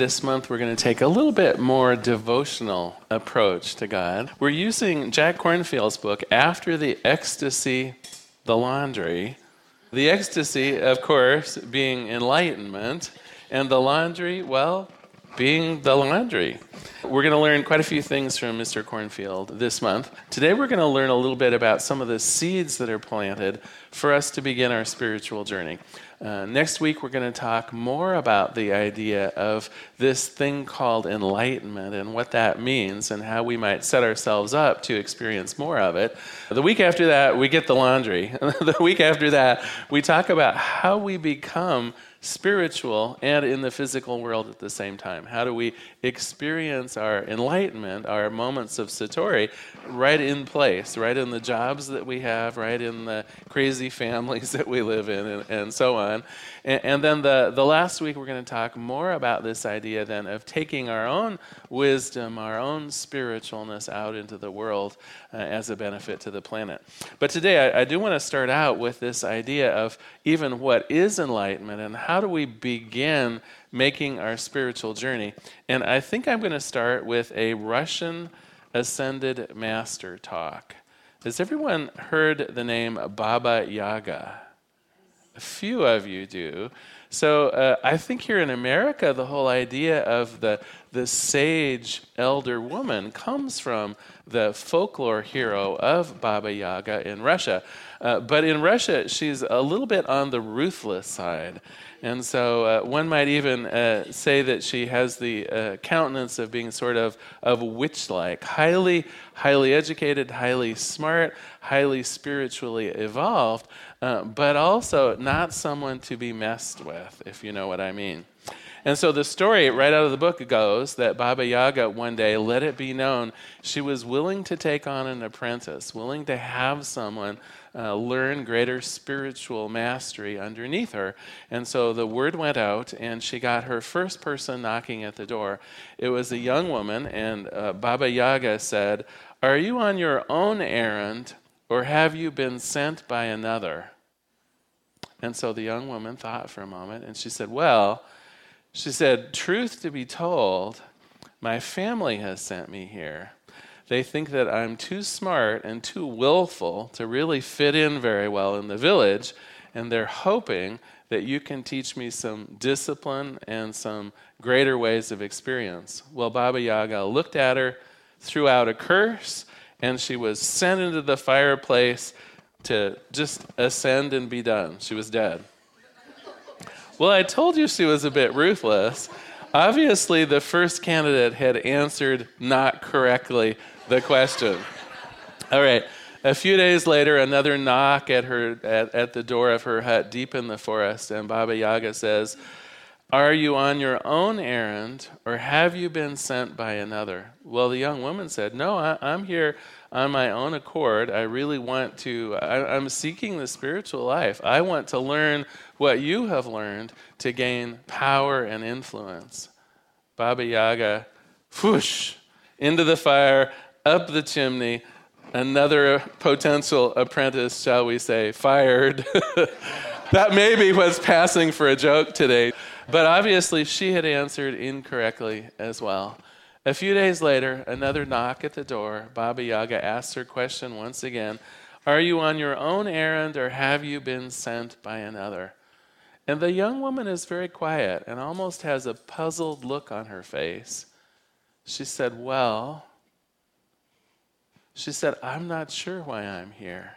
This month, we're going to take a little bit more devotional approach to God. We're using Jack Kornfield's book, After the Ecstasy, the Laundry. The ecstasy, of course, being enlightenment, and the laundry, well, being the laundry. We're going to learn quite a few things from Mr. Kornfield this month. Today, we're going to learn a little bit about some of the seeds that are planted for us to begin our spiritual journey. Uh, next week, we're going to talk more about the idea of this thing called enlightenment and what that means and how we might set ourselves up to experience more of it. The week after that, we get the laundry. the week after that, we talk about how we become spiritual and in the physical world at the same time? How do we experience our enlightenment, our moments of Satori, right in place, right in the jobs that we have, right in the crazy families that we live in, and, and so on? And, and then the, the last week, we're going to talk more about this idea then of taking our own wisdom, our own spiritualness out into the world uh, as a benefit to the planet. But today, I, I do want to start out with this idea of even what is enlightenment and how do we begin making our spiritual journey. And I think I'm going to start with a Russian ascended master talk. Has everyone heard the name Baba Yaga? A few of you do. So uh, I think here in America, the whole idea of the, the sage elder woman comes from the folklore hero of Baba Yaga in Russia. Uh, but in Russia, she's a little bit on the ruthless side. And so uh, one might even uh, say that she has the uh, countenance of being sort of, of witch like, highly, highly educated, highly smart, highly spiritually evolved, uh, but also not someone to be messed with, if you know what I mean. And so the story right out of the book goes that Baba Yaga one day let it be known she was willing to take on an apprentice, willing to have someone uh, learn greater spiritual mastery underneath her. And so the word went out, and she got her first person knocking at the door. It was a young woman, and uh, Baba Yaga said, Are you on your own errand, or have you been sent by another? And so the young woman thought for a moment, and she said, Well, she said, Truth to be told, my family has sent me here. They think that I'm too smart and too willful to really fit in very well in the village, and they're hoping that you can teach me some discipline and some greater ways of experience. Well, Baba Yaga looked at her, threw out a curse, and she was sent into the fireplace to just ascend and be done. She was dead. Well, I told you she was a bit ruthless. Obviously, the first candidate had answered not correctly the question. All right. A few days later, another knock at her at, at the door of her hut deep in the forest, and Baba Yaga says, Are you on your own errand, or have you been sent by another? Well, the young woman said, No, I, I'm here on my own accord. I really want to, I, I'm seeking the spiritual life. I want to learn what you have learned to gain power and influence. Baba Yaga, whoosh, into the fire, up the chimney, another potential apprentice, shall we say, fired. that maybe was passing for a joke today. But obviously, she had answered incorrectly as well. A few days later, another knock at the door. Baba Yaga asks her question once again Are you on your own errand or have you been sent by another? And the young woman is very quiet and almost has a puzzled look on her face. She said, Well, she said, I'm not sure why I'm here.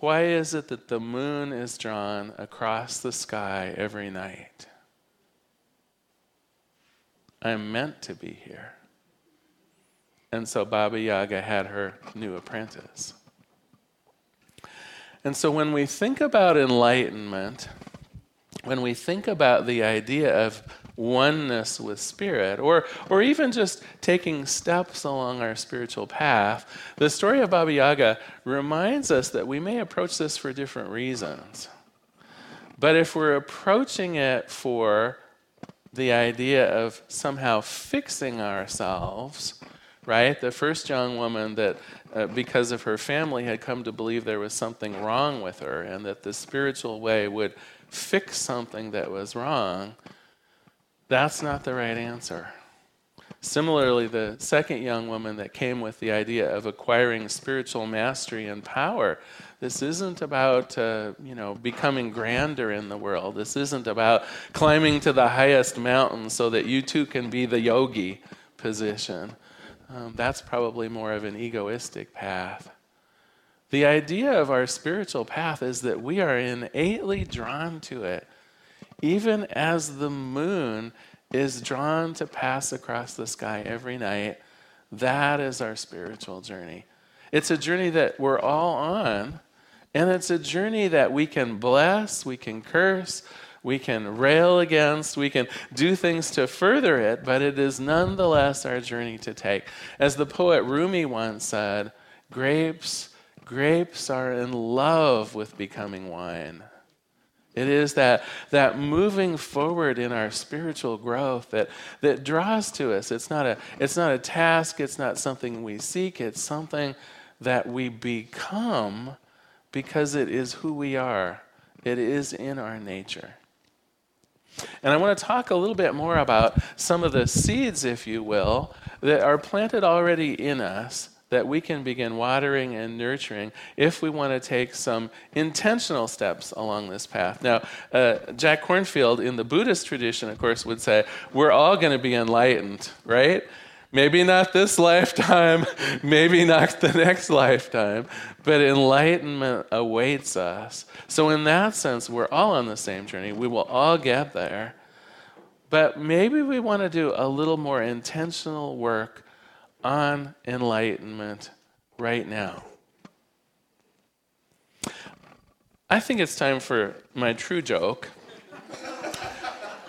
Why is it that the moon is drawn across the sky every night? I'm meant to be here. And so Baba Yaga had her new apprentice. And so when we think about enlightenment, when we think about the idea of oneness with spirit, or, or even just taking steps along our spiritual path, the story of Baba Yaga reminds us that we may approach this for different reasons. But if we're approaching it for the idea of somehow fixing ourselves, right? The first young woman that, uh, because of her family, had come to believe there was something wrong with her and that the spiritual way would fix something that was wrong That's not the right answer. Similarly, the second young woman that came with the idea of acquiring spiritual mastery and power, this isn't about uh, you know becoming grander in the world. This isn't about climbing to the highest mountain so that you too can be the yogi position. Um, that's probably more of an egoistic path. The idea of our spiritual path is that we are innately drawn to it, even as the moon is drawn to pass across the sky every night. That is our spiritual journey. It's a journey that we're all on, and it's a journey that we can bless, we can curse, we can rail against, we can do things to further it, but it is nonetheless our journey to take. As the poet Rumi once said, grapes, grapes are in love with becoming wine. It is that, that moving forward in our spiritual growth that, that draws to us. It's not, a, it's not a task, it's not something we seek, it's something that we become because it is who we are, it is in our nature. And I want to talk a little bit more about some of the seeds, if you will, that are planted already in us that we can begin watering and nurturing if we want to take some intentional steps along this path. Now, uh, Jack Kornfield, in the Buddhist tradition, of course, would say, we're all going to be enlightened, right? Maybe not this lifetime, maybe not the next lifetime, but enlightenment awaits us. So, in that sense, we're all on the same journey. We will all get there. But maybe we want to do a little more intentional work on enlightenment right now. I think it's time for my true joke.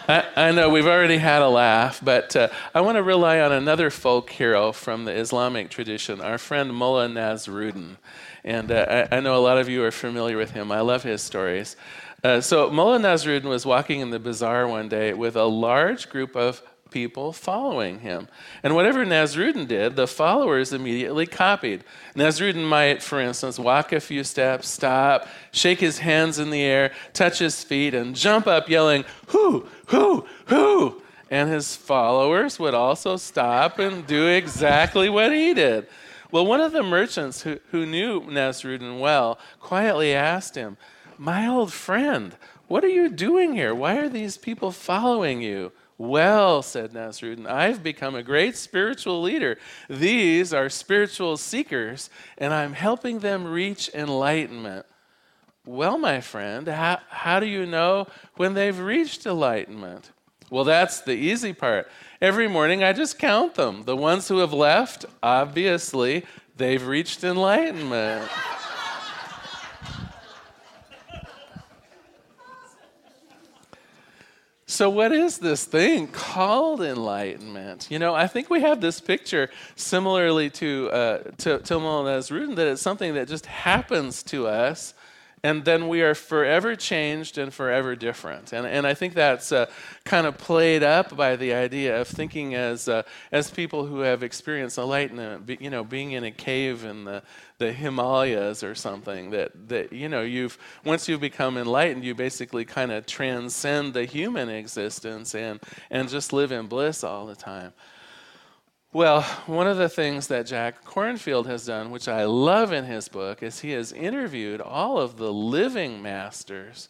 I, know we've already had a laugh, but uh, I want to rely on another folk hero from the Islamic tradition, our friend Mullah Nasruddin. And uh, I, I, know a lot of you are familiar with him. I love his stories. Uh, so, Mullah Nasruddin was walking in the bazaar one day with a large group of people following him. And whatever Nasruddin did, the followers immediately copied. Nasruddin might, for instance, walk a few steps, stop, shake his hands in the air, touch his feet, and jump up yelling, Who, who, who? And his followers would also stop and do exactly what he did. Well, one of the merchants who, who knew Nasruddin well quietly asked him, My old friend, what are you doing here? Why are these people following you? Well, said Nasruddin, I've become a great spiritual leader. These are spiritual seekers, and I'm helping them reach enlightenment. Well, my friend, how, how do you know when they've reached enlightenment? Well, that's the easy part. Every morning I just count them. The ones who have left, obviously, they've reached enlightenment. So, what is this thing called enlightenment? You know, I think we have this picture similarly to uh, to Tilmal Nasruddin that it's something that just happens to us and then we are forever changed and forever different. And, and I think that's uh, kind of played up by the idea of thinking as, uh, as people who have experienced enlightenment, you know, being in a cave in the, the Himalayas or something, that, that, you know, you've, once you've become enlightened, you basically kind of transcend the human existence and, and just live in bliss all the time. Well, one of the things that Jack Kornfield has done, which I love in his book, is he has interviewed all of the living masters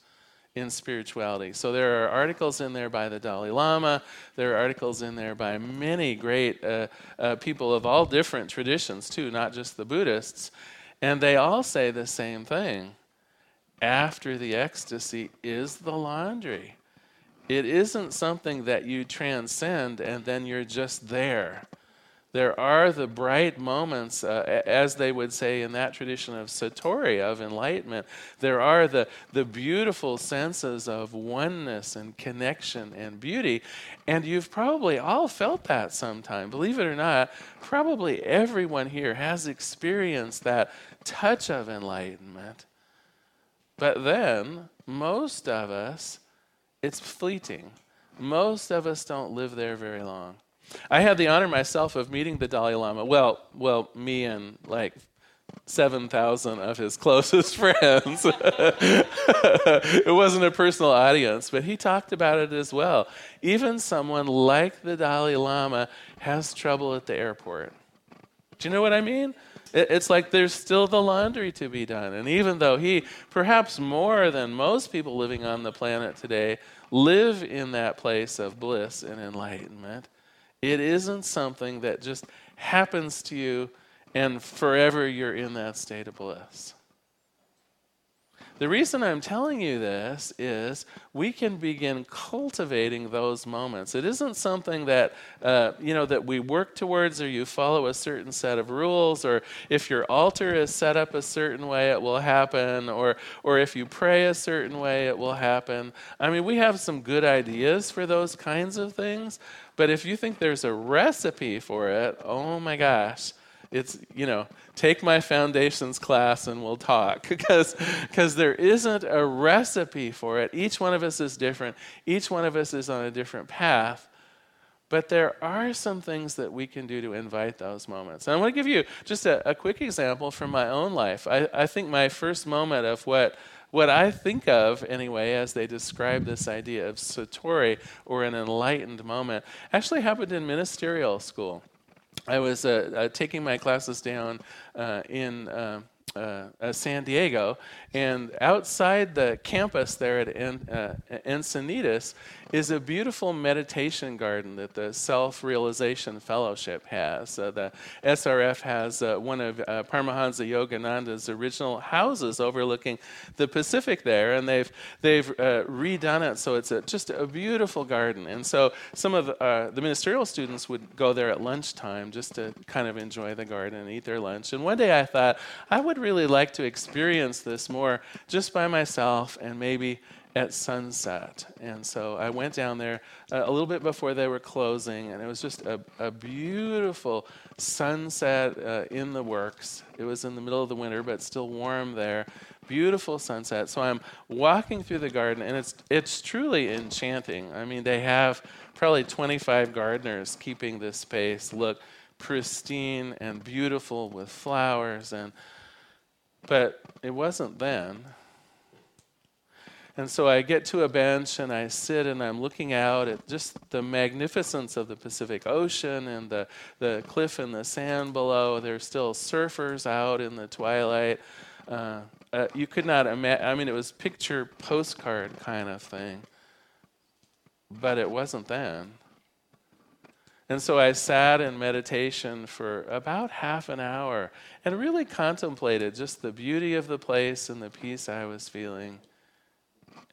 in spirituality. So there are articles in there by the Dalai Lama, there are articles in there by many great uh, uh, people of all different traditions, too, not just the Buddhists. And they all say the same thing. After the ecstasy is the laundry. It isn't something that you transcend and then you're just there there are the bright moments, uh, as they would say in that tradition of Satori, of enlightenment. There are the, the beautiful senses of oneness and connection and beauty. And you've probably all felt that sometime. Believe it or not, probably everyone here has experienced that touch of enlightenment. But then, most of us, it's fleeting. Most of us don't live there very long. I had the honor myself of meeting the Dalai Lama. Well, well, me and like 7,000 of his closest friends. it wasn't a personal audience, but he talked about it as well. Even someone like the Dalai Lama has trouble at the airport. Do you know what I mean? It's like there's still the laundry to be done. And even though he, perhaps more than most people living on the planet today, live in that place of bliss and enlightenment, it isn't something that just happens to you and forever you're in that state of bliss. The reason I'm telling you this is we can begin cultivating those moments. It isn't something that uh, you know that we work towards, or you follow a certain set of rules, or if your altar is set up a certain way, it will happen, or or if you pray a certain way, it will happen. I mean, we have some good ideas for those kinds of things, but if you think there's a recipe for it, oh my gosh, it's, you know, take my foundations class and we'll talk because because there isn't a recipe for it. Each one of us is different. Each one of us is on a different path. But there are some things that we can do to invite those moments. And I want to give you just a, a quick example from my own life. I, I think my first moment of what what I think of, anyway, as they describe this idea of satori or an enlightened moment, actually happened in ministerial school. I was uh, uh, taking my classes down uh, in uh, uh, San Diego, and outside the campus there at en- uh, Encinitas is a beautiful meditation garden that the Self Realization Fellowship has. Uh, the SRF has uh, one of uh, Paramahansa Yogananda's original houses overlooking the Pacific there, and they've they've redone it so it's a, just a beautiful garden. And so some of the ministerial students would go there at lunchtime just to kind of enjoy the garden and eat their lunch. And one day I thought I would really like to experience this more just by myself and maybe at sunset. And so I went down there uh, a little bit before they were closing, and it was just a, a beautiful sunset uh, in the works. It was in the middle of the winter, but still warm there. Beautiful sunset. So I'm walking through the garden, and it's, it's truly enchanting. I mean, they have probably 25 gardeners keeping this space look pristine and beautiful with flowers and but it wasn't then. And so I get to a bench and I sit and I'm looking out at just the magnificence of the Pacific Ocean and the, the cliff and the sand below. There's still surfers out in the twilight. Uh, uh, you could not imagine, I mean, it was picture postcard kind of thing. But it wasn't then. And so I sat in meditation for about half an hour and really contemplated just the beauty of the place and the peace I was feeling.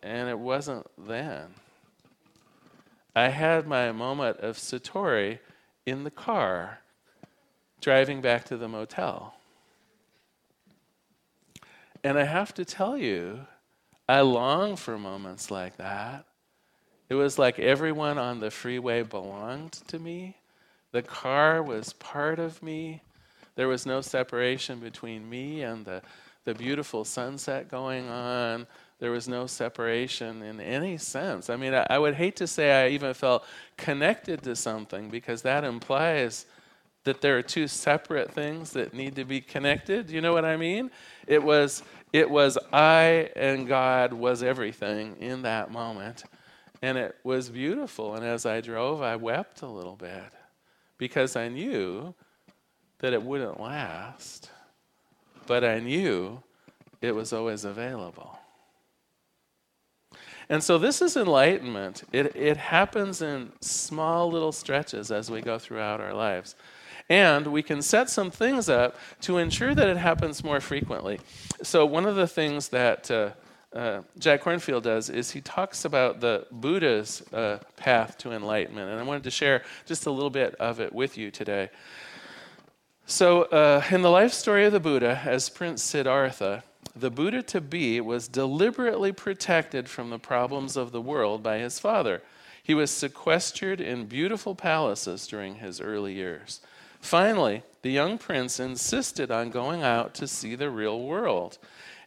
And it wasn't then. I had my moment of Satori in the car driving back to the motel. And I have to tell you, I long for moments like that. It was like everyone on the freeway belonged to me. The car was part of me. There was no separation between me and the, the beautiful sunset going on. There was no separation in any sense. I mean, I, I would hate to say I even felt connected to something because that implies that there are two separate things that need to be connected. You know what I mean? It was it was I and God was everything in that moment. And it was beautiful. And as I drove, I wept a little bit because I knew that it wouldn't last, but I knew it was always available. And so this is enlightenment. It, it happens in small little stretches as we go throughout our lives. And we can set some things up to ensure that it happens more frequently. So, one of the things that uh, uh, Jack Kornfield does is he talks about the Buddha's uh, path to enlightenment. And I wanted to share just a little bit of it with you today. So, uh, in the life story of the Buddha, as Prince Siddhartha, the Buddha to be was deliberately protected from the problems of the world by his father. He was sequestered in beautiful palaces during his early years. Finally, the young prince insisted on going out to see the real world.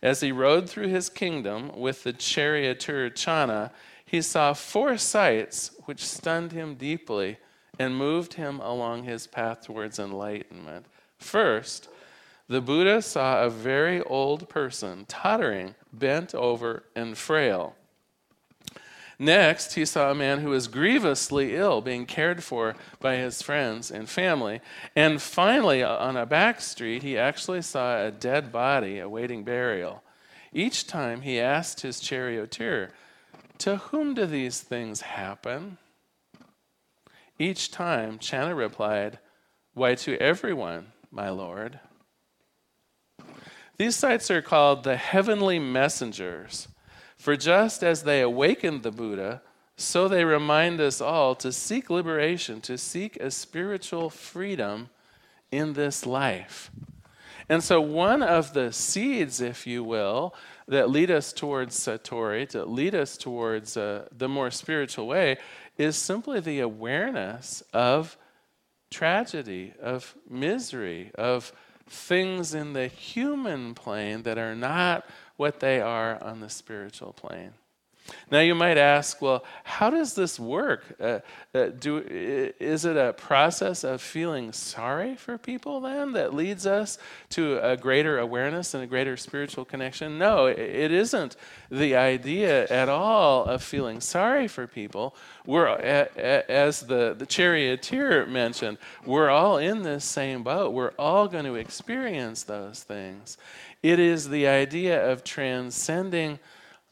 As he rode through his kingdom with the charioteer Channa, he saw four sights which stunned him deeply and moved him along his path towards enlightenment. First, the Buddha saw a very old person, tottering, bent over, and frail. Next, he saw a man who was grievously ill, being cared for by his friends and family. And finally, uh, on a back street, he actually saw a dead body awaiting burial. Each time he asked his charioteer, To whom do these things happen? Each time, Channa replied, Why, to everyone, my lord. These sights are called the heavenly messengers for just as they awakened the Buddha, so they remind us all to seek liberation, to seek a spiritual freedom in this life. And so, one of the seeds, if you will, that lead us towards Satori, to lead us towards uh, the more spiritual way, is simply the awareness of tragedy, of misery, of things in the human plane that are not what they are on the spiritual plane. Now you might ask, well, how does this work? Uh, uh, do, is it a process of feeling sorry for people then that leads us to a greater awareness and a greater spiritual connection? No, it isn't the idea at all of feeling sorry for people. We're, as the, the charioteer mentioned, we're all in this same boat. We're all going to experience those things. It is the idea of transcending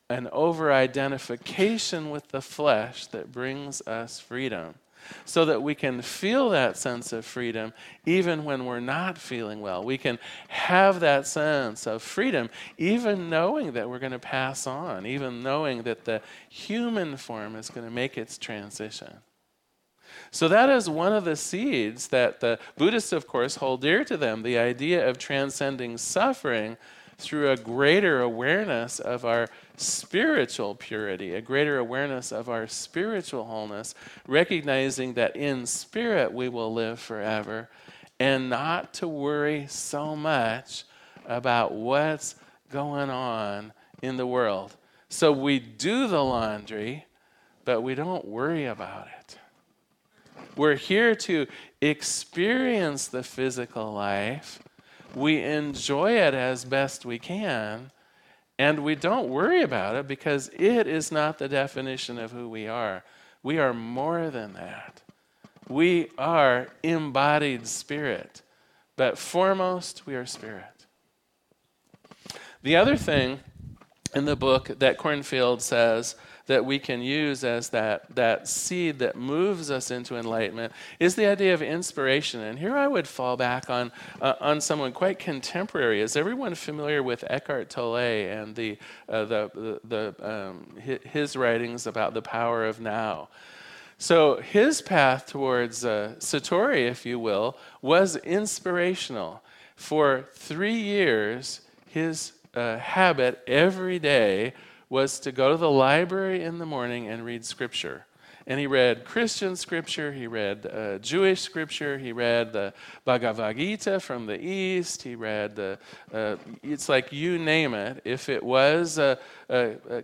an over identification with the flesh that brings us freedom. So that we can feel that sense of freedom even when we're not feeling well. We can have that sense of freedom even knowing that we're going to pass on, even knowing that the human form is going to make its transition. So, that is one of the seeds that the Buddhists, of course, hold dear to them the idea of transcending suffering through a greater awareness of our spiritual purity, a greater awareness of our spiritual wholeness, recognizing that in spirit we will live forever, and not to worry so much about what's going on in the world. So we do the laundry, but we don't worry about it. We're here to experience the physical life. We enjoy it as best we can, and we don't worry about it because it is not the definition of who we are. We are more than that. We are embodied spirit, but foremost, we are spirit. The other thing in the book that Kornfield says that we can use as that, that seed that moves us into enlightenment is the idea of inspiration. And here I would fall back on, uh, on someone quite contemporary. Is everyone familiar with Eckhart Tolle and the, uh, the, the, the um, his writings about the power of now? So his path towards uh, Satori, if you will, was inspirational. For three years, his uh, habit every day was to go to the library in the morning and read scripture. And he read Christian scripture, he read uh, Jewish scripture, he read the Bhagavad Gita from the East, he read the, uh, it's like you name it. If it was uh,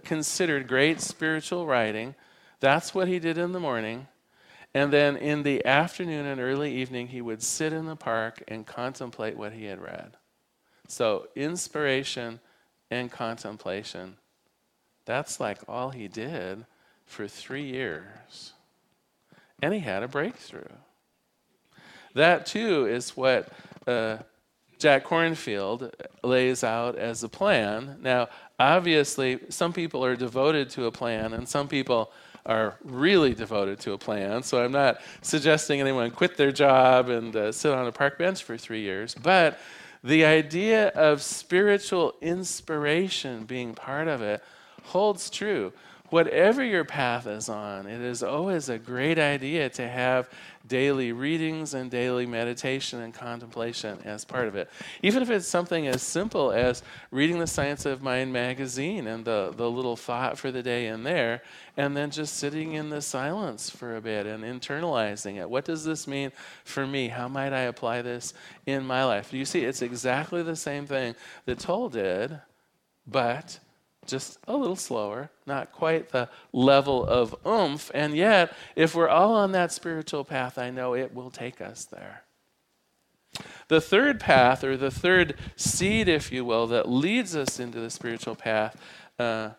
considered great spiritual writing, that's what he did in the morning. And then in the afternoon and early evening, he would sit in the park and contemplate what he had read. So, inspiration and contemplation that's like all he did for three years. And he had a breakthrough. That too is what uh, Jack Kornfield lays out as a plan. Now, obviously, some people are devoted to a plan, and some people are really devoted to a plan. So I'm not suggesting anyone quit their job and uh, sit on a park bench for three years. But the idea of spiritual inspiration being part of it holds true. Whatever your path is on, it is always a great idea to have daily readings and daily meditation and contemplation as part of it. Even if it's something as simple as reading the Science of Mind magazine and the, the little thought for the day in there, and then just sitting in the silence for a bit and internalizing it. What does this mean for me? How might I apply this in my life? You see, it's exactly the same thing that Tolle did, but just a little slower, not quite the level of oomph. And yet, if we're all on that spiritual path, I know it will take us there. The third path, or the third seed, if you will, that leads us into the spiritual path, uh,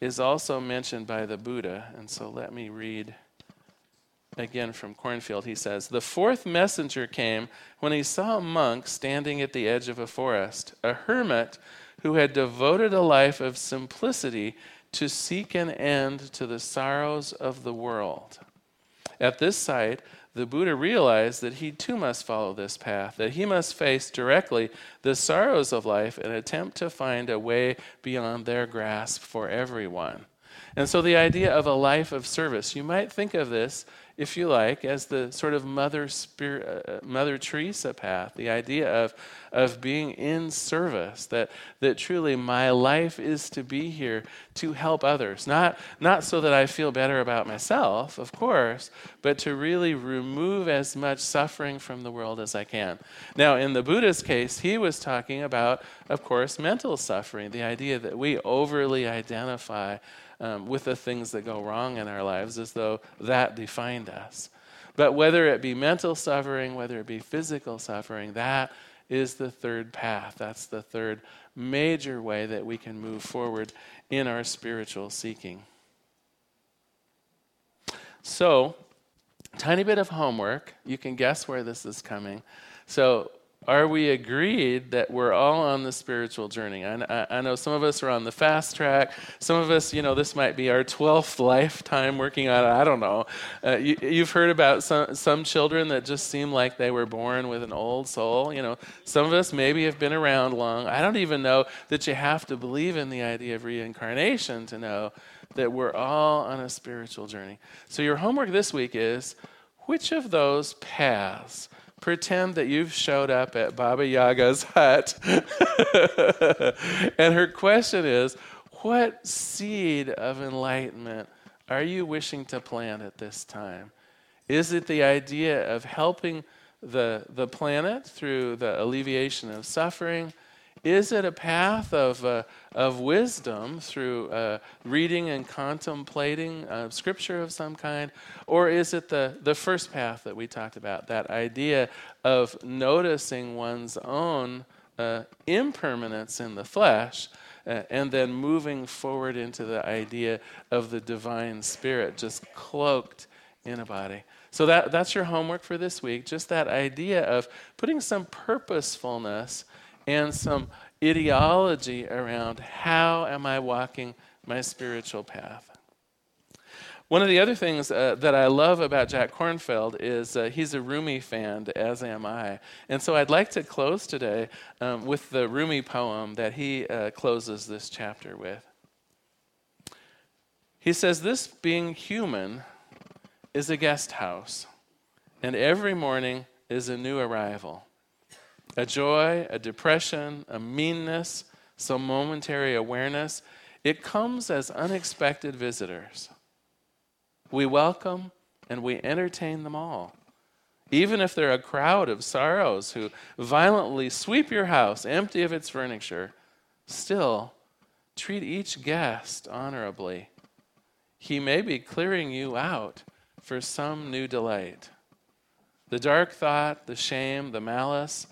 is also mentioned by the Buddha. And so let me read again from Kornfield. He says, The fourth messenger came when he saw a monk standing at the edge of a forest, a hermit who had devoted a life of simplicity to seek an end to the sorrows of the world. At this sight, the Buddha realized that he too must follow this path, that he must face directly the sorrows of life and attempt to find a way beyond their grasp for everyone. And so, the idea of a life of service, you might think of this if you like, as the sort of Mother, Spirit, uh, Mother Teresa path, the idea of, of being in service, that, that truly my life is to be here to help others. Not, not so that I feel better about myself, of course, but to really remove as much suffering from the world as I can. Now, in the Buddha's case, he was talking about, of course, mental suffering, the idea that we overly identify um, with the things that go wrong in our lives as though that defined us. But whether it be mental suffering, whether it be physical suffering, that is the third path. That's the third major way that we can move forward in our spiritual seeking. So, tiny bit of homework. You can guess where this is coming. So, are we agreed that we're all on the spiritual journey? I, I, know some of us are on the fast track. Some of us, you know, this might be our 12th lifetime working on it. I don't know. Uh, you, you've heard about some, some children that just seem like they were born with an old soul. You know, some of us maybe have been around long. I don't even know that you have to believe in the idea of reincarnation to know that we're all on a spiritual journey. So, your homework this week is which of those paths? Pretend that you've showed up at Baba Yaga's hut. and her question is what seed of enlightenment are you wishing to plant at this time? Is it the idea of helping the, the planet through the alleviation of suffering? Is it a path of, uh, of wisdom through uh, reading and contemplating uh, scripture of some kind? Or is it the, the first path that we talked about, that idea of noticing one's own uh, impermanence in the flesh? Uh, and then moving forward into the idea of the divine spirit just cloaked in a body. So that, that's your homework for this week. Just that idea of putting some purposefulness and some ideology around how am I walking my spiritual path. One of the other things uh, that I love about Jack Kornfield is uh, he's a Rumi fan, as am I. And so I'd like to close today um, with the Rumi poem that he uh, closes this chapter with. He says, This being human is a guest house, and every morning is a new arrival a joy, a depression, a meanness, some momentary awareness. It comes as unexpected visitors. We welcome and we entertain them all. Even if they're a crowd of sorrows who violently sweep your house empty of its furniture, still treat each guest honorably. He may be clearing you out for some new delight. The dark thought, the shame, the malice,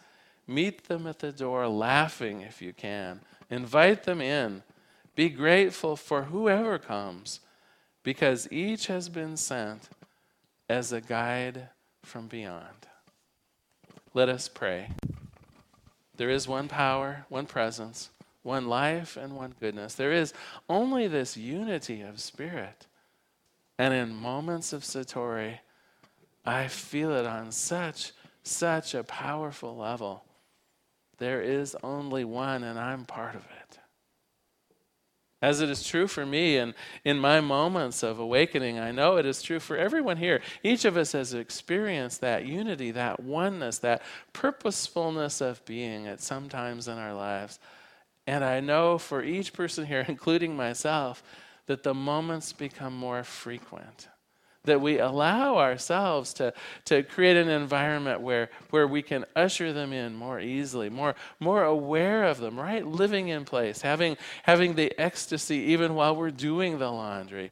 Meet them at the door laughing if you can. Invite them in. Be grateful for whoever comes because each has been sent as a guide from beyond. Let us pray. There is one power, one presence, one life, and one goodness. There is only this unity of spirit. And in moments of Satori, I feel it on such, such a powerful level. There is only one, and I'm part of it. As it is true for me and in my moments of awakening, I know it is true for everyone here. Each of us has experienced that unity, that oneness, that purposefulness of being at some times in our lives. And I know for each person here, including myself, that the moments become more frequent that we allow ourselves to, to create an environment where, where we can usher them in more easily, more, more aware of them, right? Living in place, having, having the ecstasy even while we're doing the laundry.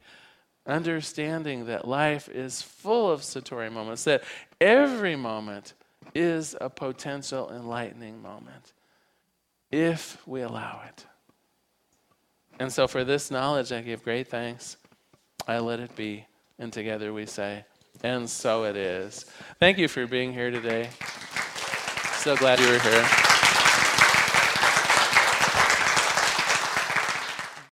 Understanding that life is full of Satori moments, that every moment is a potential enlightening moment if we allow it. And so, for this knowledge, I give great thanks. I let it be. And together we say, and so it is. Thank you for being here today. So glad you were here.